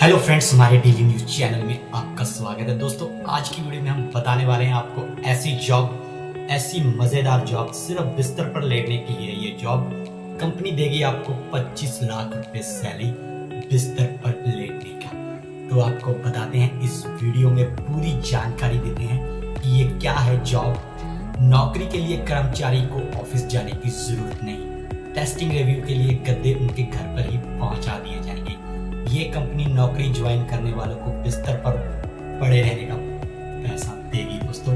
Hello friends हमारे daily news channel में आपका स्वागत है। दोस्तों, आज की वीडियो में हम बताने वाले हैं आपको ऐसी जॉब ऐसी मज़ेदार जॉब सिर्फ़ बिस्तर पर लेटने की है ये जॉब कंपनी देगी आपको 25 लाख रुपए सैलरी बिस्तर पर लेटने का। तो आपको बताते हैं, इस वीडियो में पूरी जानकारी देते हैं कि ये क्या है जॉब नौकरी के लिए कर्मचारी को ऑफ़िस जाने की ज़रूरत नहीं। टेस्टिंग रिव्यू के लिए गद्दे उनके घर पर ही पहुँचा दिए जाएँगे। ये कंपनी नौकरी ज्वाइन करने वालों को बिस्तर पर पड़े रहने का पैसा देगी, दोस्तों।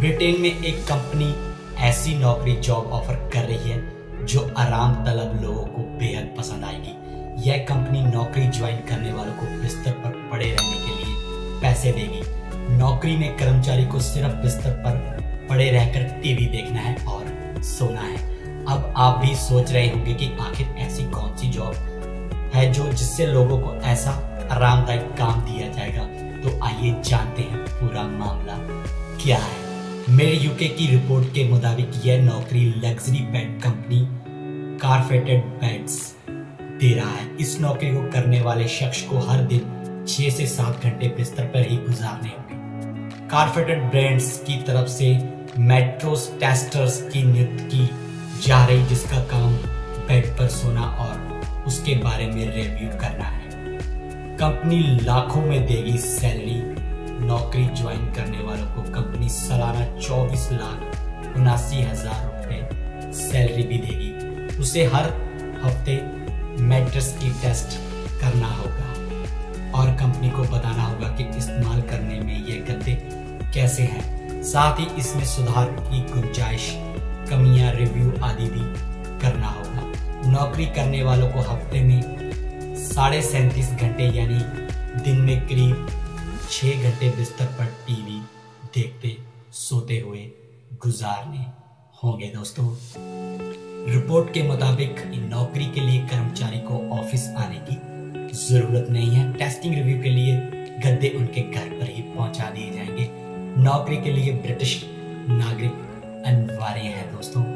ब्रिटेन में एक कंपनी ऐसी नौकरी जॉब ऑफ़र कर रही है, जो आराम तलब लोगों को बेहद पसंद आएगी। यह कंपनी नौकरी ज्वाइन करने वालों को बिस्तर पर पड़े रहने के लिए पैसे देगी। नौकरी में कर्मचारी को सिर्फ़ बिस्तर पर पड़े रहकर टीवी देखना है और सोना है। अब आप भी सोच रहे होंगे कि आखिर ऐसी कौन सी जॉब है जो जिससे लोगों को ऐसा आरामदायक काम दिया जाएगा। तो आइए जानते हैं पूरा मामला। क्या है? मेरे यूके की रिपोर्ट के मुताबिक यह नौकरी लग्जरी बेड कंपनी कारफेटेड बेड्स दे रहा है। इस नौकरी को करने वाले शख्स को हर दिन छह से सात घंटे बिस्तर पर ही गुजारने होंगे। कारफेटेड ब्रांड्स की तरफ़ से मेट्रोस टेस्टर्स की नियुक्त की जा रही, जिसका काम बेड पर सोना और उसके बारे में रिव्यू करना है। कंपनी लाखों में देगी सैलरी नौकरी ज्वाइन करने वालों को कंपनी सालाना 24 लाख उनासी हज़ार रुपए सैलरी भी देगी। उसे हर हफ़्ते मेट्रस की टेस्ट करना होगा। और कंपनी को बताना होगा कि इस्तेमाल करने में ये गद्दे कैसे हैं। साथ ही इसमें सुधार की गुंजाइश, कमियाँ रिव्यू आदि भी करना होगा। नौकरी करने वालों को हफ़्ते में साढ़े सैंतीस घंटे, यानी दिन में करीब छह घंटे बिस्तर पर टीवी देखते, सोते हुए गुजारने होंगे दोस्तों। रिपोर्ट के मुताबिक नौकरी के लिए कर्मचारी को ऑफ़िस आने की ज़रूरत नहीं है। टेस्टिंग रिव्यू के लिए गद्दे उनके घर पर ही पहुँचा दिए जाएँगे। नौकरी के लिए ब्रिटिश नागरिक अनिवार्य है दोस्तों।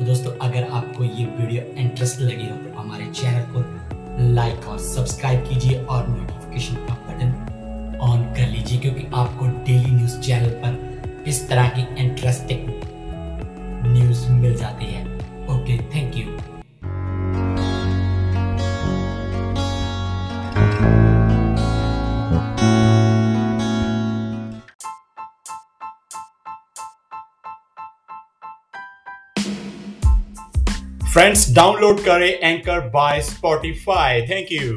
तो दोस्तों, अगर आपको ये वीडियो इंटरेस्ट लगी हो तो हमारे चैनल को लाइक और सब्सक्राइब कीजिए और नोटिफिकेशन का बटन ऑन कर लीजिए, क्योंकि आपको डेली न्यूज़ चैनल पर इस तरह की इंटरेस्टिंग न्यूज़ मिल जाती है। Okay thank you friends download करें anchor by Spotify thank you